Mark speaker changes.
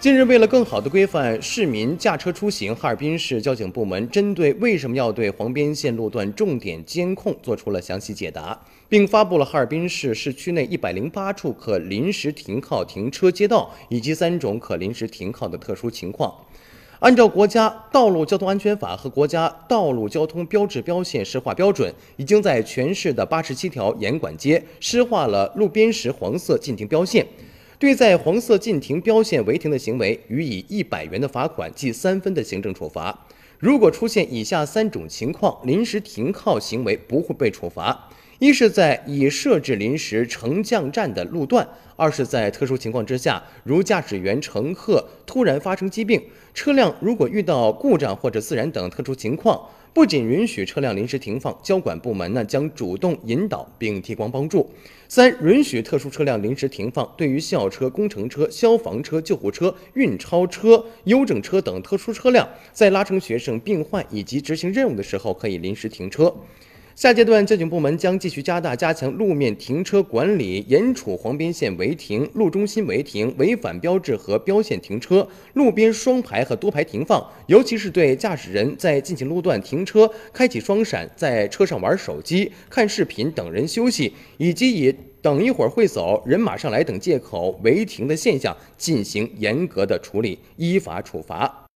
Speaker 1: 近日，为了更好地规范市民驾车出行，哈尔滨市交警部门针对为什么要对黄边线路段重点监控做出了详细解答，并发布了哈尔滨市市区内一百零八处可临时停靠停车街道以及三种可临时停靠的特殊情况。按照国家道路交通安全法和国家道路交通标志标线施划标准，已经在全市的八十七条严管街施划了路边石黄色禁停标线。对在黄色禁停标线违停的行为，予以一百元的罚款，记三分的行政处罚。如果出现以下三种情况，临时停靠行为不会被处罚：一是在已设置临时乘降站的路段；二是在特殊情况之下，如驾驶员、乘客突然发生疾病，车辆如果遇到故障或者自燃等特殊情况。不仅允许车辆临时停放，交管部门呢将主动引导并提供帮助。三、允许特殊车辆临时停放，对于校车、工程车、消防车、救护车、运钞车、邮政车等特殊车辆，在拉乘学生、病患以及执行任务的时候，可以临时停车。下阶段，交警部门将继续加大加强路面停车管理，严处黄边线违停、路中心违停、违反标志和标线停车、路边双排和多排停放，尤其是对驾驶人在进行路段停车、开启双闪、在车上玩手机、看视频等人休息，以及以等一会儿会走、人马上来等借口违停的现象进行严格的处理，依法处罚。